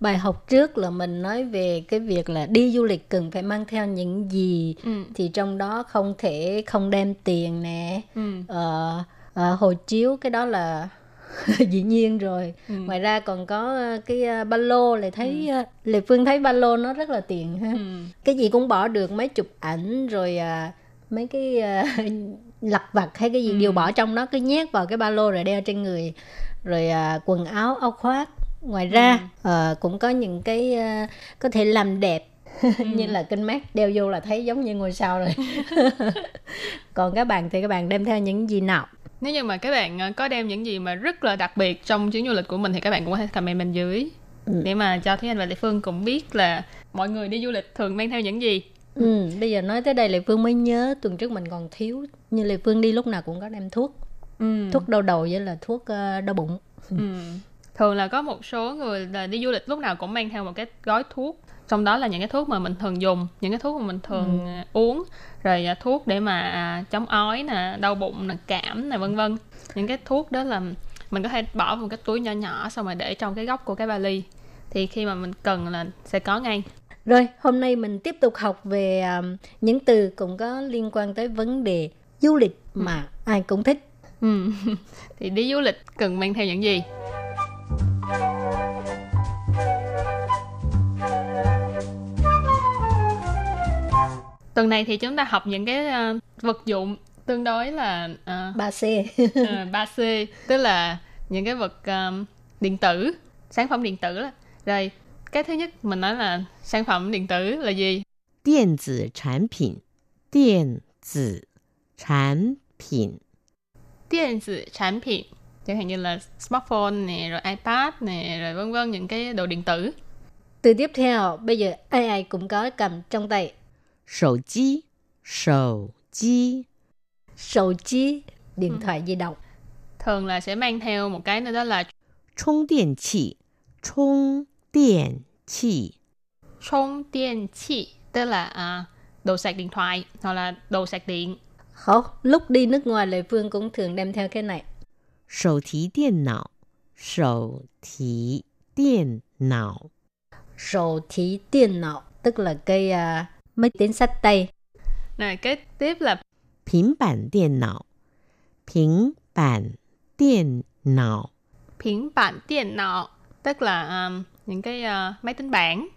Bài học trước là mình nói về cái việc là đi du lịch cần phải mang theo những gì Ừ. thì trong đó không thể không đem tiền nè, Ừ. ờ, ờ, hộ chiếu cái đó là dĩ nhiên rồi. Ừ. Ngoài ra còn có ờ, cái ờ, ba lô lại thấy ờ, Lệ Phương thấy ba lô nó rất là tiền ha. Ừ. Cái gì cũng bỏ được mấy chụp ảnh rồi à, mấy cái à, lặt vặt hay cái gì Ừ. đều bỏ trong đó cứ nhét vào cái ba lô rồi đeo trên người rồi à, quần áo áo khoác ngoài ra ờ, cũng có những cái à, có thể làm đẹp. Như là kinh mát đeo vô là thấy giống như ngôi sao rồi. Còn các bạn thì các bạn đem theo những gì nào? Nếu như mà các bạn ờ, có đem những gì mà rất là đặc biệt trong chuyến du lịch của mình thì các bạn cũng có thể comment bên dưới. Ừ. để mà cho Thúy Anh và Lệ Phương cũng biết là mọi người đi du lịch thường mang theo những gì. ừ, bây giờ nói tới đây lệ phương mới nhớ tuần trước mình còn thiếu. Như lệ phương đi lúc nào cũng có đem thuốc. Ừ. thuốc đau đầu với là thuốc đau bụng. Ừ. Thường là có một số người là đi du lịch lúc nào cũng mang theo một cái gói thuốc. Trong đó là những cái thuốc mà mình thường dùng những cái thuốc mà mình thường à, uống. Rồi à, thuốc để mà à, chống ói nè đau bụng nè cảm nè vân vân. Những cái thuốc đó là mình có thể bỏ vào một cái túi nhỏ nhỏ xong rồi để trong cái góc của cái vali. Thì khi mà mình cần là sẽ có ngay. Rồi, hôm nay mình tiếp tục học về um, những từ cũng có liên quan tới vấn đề du lịch mà ai cũng thích. ừ. thì đi du lịch cần mang theo những gì tuần này thì chúng ta học những cái uh, vật dụng tương đối là uh, 3C uh, c tức là những cái vật um, điện tử sản phẩm điện tử đó. rồi cái thứ nhất mình nói là sản phẩm điện tử là gì? điện tử sản phẩm điện tử sản phẩm điện tử sản phẩm chẳng hạn như là smartphone này rồi ipad này rồi vân vân những cái đồ điện tử. Từ tiếp theo bây giờ ai ai cũng có cầm trong tay. 手机，手机， Sầu chi, điện thoại di động. thường là sẽ mang theo một cái nữa đó là 充电器，充电器， 充điện器tức là à, đồ sạc điện thoại hoặc là đồ sạc điện Không, lúc đi nước ngoài Lệ Phương cũng thường đem theo cái này. 手提电脑，手提电脑， Sầu thí điện não, tức là cái à, máy tính sách tay. này cái tiếp là 平板电脑，平板电脑， phiến bản điện não tức là um, những cái uh, máy tính bảng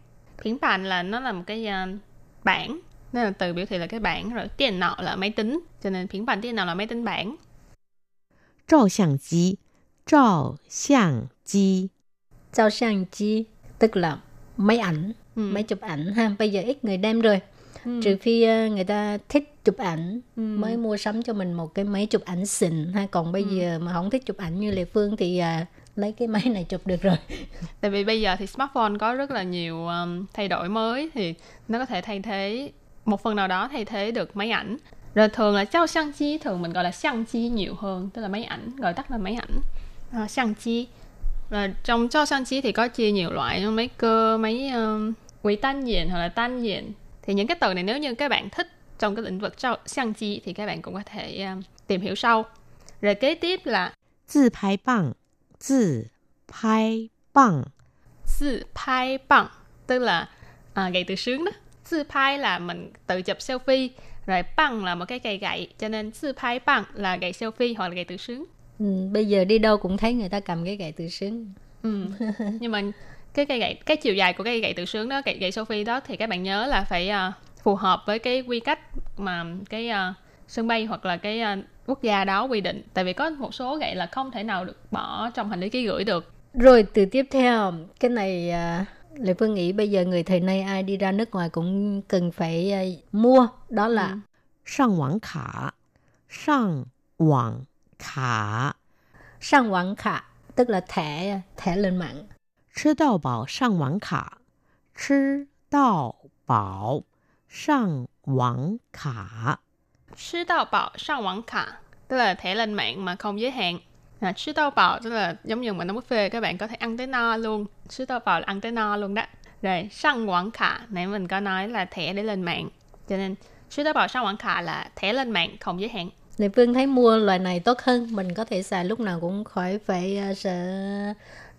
phiến bản là nó là một cái uh, bảng nên là từ biểu thị là cái bảng rồi điện não là máy tính cho nên phiến bản điện não là máy tính bảng 照相机，照相机， Giao sang chi, tức là máy ảnh, ừ. máy chụp ảnh ha bây giờ ít người đem rồi ừ. trừ phi ờ, người ta thích chụp ảnh ừ. mới mua sắm cho mình một cái máy chụp ảnh xịn ha còn bây ừ. giờ mà không thích chụp ảnh như lệ phương thì à, lấy cái máy này chụp được rồi tại vì bây giờ thì smartphone có rất là nhiều um, thay đổi mới thì nó có thể thay thế một phần nào đó thay thế được máy ảnh rồi thường là trao sang chi thường mình gọi là sang chi nhiều hơn tức là máy ảnh gọi tắt là máy ảnh ờ, à, sang chi rồi trong cho sang chi thì có chia nhiều loại máy cơ máy uh, quỹ tan diện hoặc là tan diện thì những cái từ này nếu như các bạn thích trong cái lĩnh vực trao相机thì các bạn cũng có thể um, tìm hiểu sau rồi kế tiếp là 自拍棒，自拍棒， tự拍bằng tức là à, gậy tự sướng đó tự拍là mình tự chụp selfie rồi bằng là một cái cây gậy cho nên tự拍bằng là gậy selfie hoặc là gậy tự sướng ừ, bây giờ đi đâu cũng thấy người ta cầm cái gậy tự sướng ừ. nhưng mà cái cây gậy cái chiều dài của cây gậy tự sướng đó cây gậy Sophie đó thì các bạn nhớ là phải uh, phù hợp với cái quy cách mà cái uh, sân bay hoặc là cái uh, quốc gia đó quy định. Tại vì có một số gậy là không thể nào được bỏ trong hành lý ký gửi được. Rồi từ tiếp theo cái này uh, Lệ Phương nghĩ bây giờ người thời nay ai đi ra nước ngoài cũng cần phải uh, mua đó là ừ. sang quảng khả. Sang khả. Sang khả tức là thẻ thẻ lên mạng. 吃到饱上网卡，吃到饱上网卡，吃到饱上网卡 tức là thẻ lên mạng mà không giới hạn à, chứ tao bảo tức là giống như mình nói buffet các bạn có thể ăn tới no luôn chứ tao bảo là ăn tới no luôn đó rồi sang quảng khả nãy mình có nói là thẻ để lên mạng cho nên chứ tao bảo sang quảng khả là thẻ lên mạng không giới hạn Lệ Phương thấy mua loại này tốt hơn mình có thể xài lúc nào cũng khỏi phải uh, sợ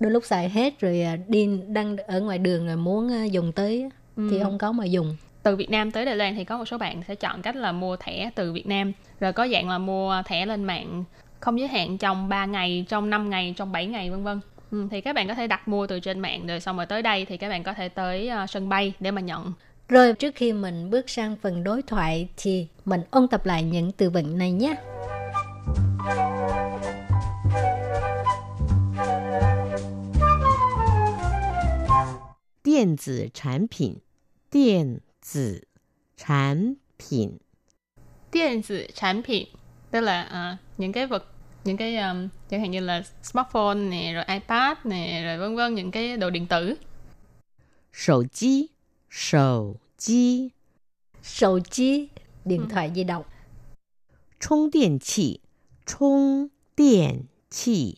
đôi lúc xài hết rồi uh, đi đang ở ngoài đường rồi muốn uh, dùng tới ừ. thì không có mà dùng từ Việt Nam tới Đài Loan thì có một số bạn sẽ chọn cách là mua thẻ từ Việt Nam rồi có dạng là mua thẻ lên mạng không giới hạn trong 3 ngày, trong 5 ngày, trong 7 ngày vân vân. Ừ, thì các bạn có thể đặt mua từ trên mạng rồi xong rồi tới đây thì các bạn có thể tới uh, sân bay để mà nhận. Rồi trước khi mình bước sang phần đối thoại thì mình ôn tập lại những từ vựng này nhé. 电子产品，电子产品，电子产品 tức là uh, những cái vật những cái um, chẳng hạn như là smartphone nè rồi ipad nè rồi vân vân những cái đồ điện tử 手机，手机， Sầu chi, điện thoại di động. 充电器，充电器，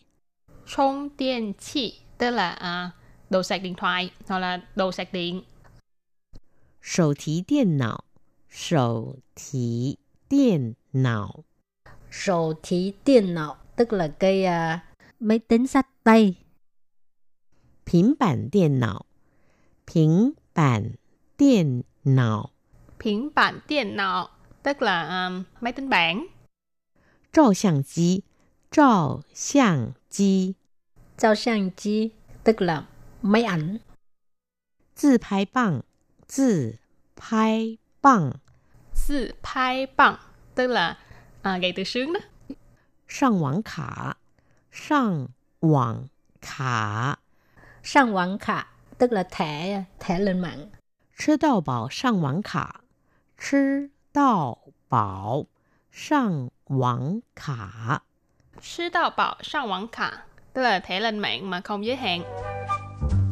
充电器 tức là uh, đồ sạc điện thoại hoặc là đồ sạc điện. Sổ thí điện não Sổ thí điện não Sổ thí điện não tức là cái uh, máy tính sách tay. Bình bản điện não Bình bản điện não Bình bản điện não tức là um, máy tính bảng. Trò sàng chi? Trò sàng chi? Trò sàng chi? Tức là máy ảnh. 自拍棒，自拍棒， 自拍棒 tức là uh, gậy tự sướng đó 上网卡，上网卡， Sang quảng khả, tức là thẻ thẻ lên mạng. 吃到饱上网卡，吃到饱上网卡。 吃到饱上网卡 tức là thẻ lên mạng mà không giới hạn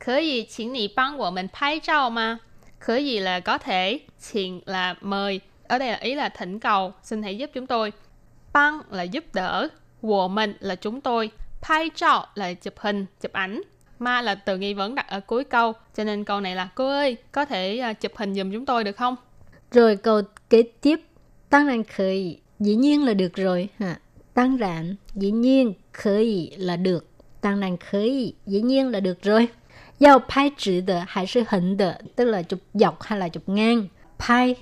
có thể请你帮我们拍照吗? Có gì là có thể,请là mời, ở đây là ý là thỉnh cầu, xin hãy giúp chúng tôi. Băng là giúp đỡ, wo mình là chúng tôi, pai trao là chụp hình, chụp ảnh. Ma là từ nghi vấn đặt ở cuối câu, cho nên câu này là cô ơi, có thể uh, chụp hình giùm chúng tôi được không? Rồi câu kế tiếp, tăng rằng khởi, dĩ nhiên là được rồi. ha. Tăng rằng, dĩ nhiên, khởi là được. Tăng rằng khởi, dĩ nhiên là được rồi. Giao pai chữ de hay sư hình de, tức là chụp dọc hay là chụp ngang. Pai,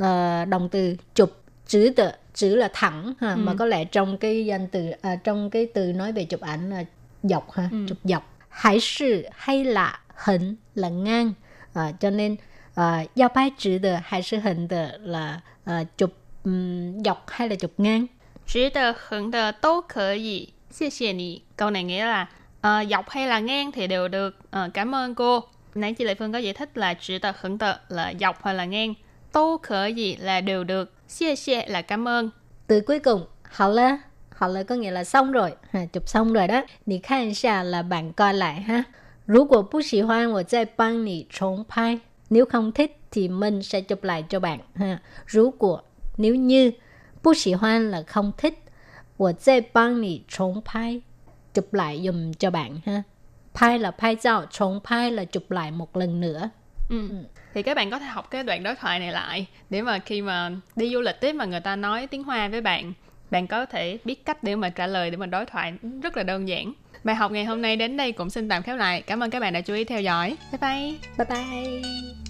ờ, động từ chụp, chữ de, chữ là thẳng, ha. mà có lẽ trong cái danh từ, à, trong cái từ nói về chụp ảnh là dọc, ha, chụp dọc. Hay sư hay là hình là ngang. À, cho nên à, giao pai chữ de hay sư hình de là à, chụp ừm, dọc hay là chụp ngang. 直的、横的都可以，谢谢你。Câu này nghĩa là Ờ, à, dọc hay là ngang thì đều được. À, cảm ơn cô. Nãy chị Lệ Phương có giải thích là chữ tờ khẩn tờ là dọc hoặc là ngang. Tô khở gì là đều được. Xie xie là cảm ơn. Từ cuối cùng hậu là hậu là có nghĩa là xong rồi. Ha, chụp xong rồi đó. Nì khan xa là bạn coi lại ha. Rú của bú sĩ hoan và dạy băng nì trốn phai. Nếu không thích thì mình sẽ chụp lại cho bạn. Ha. Rú của nếu như bú sĩ hoan là không thích và dạy băng nì trốn phai chụp lại dùm cho bạn ha. Pai là pai giao, trọng pai là chụp lại một lần nữa. Ừ. Thì các bạn có thể học cái đoạn đối thoại này lại để mà khi mà đi du lịch tiếp mà người ta nói tiếng Hoa với bạn, bạn có thể biết cách để mà trả lời để mà đối thoại rất là đơn giản. Bài học ngày hôm nay đến đây cũng xin tạm khép lại. Cảm ơn các bạn đã chú ý theo dõi. Bye bye. Bye bye.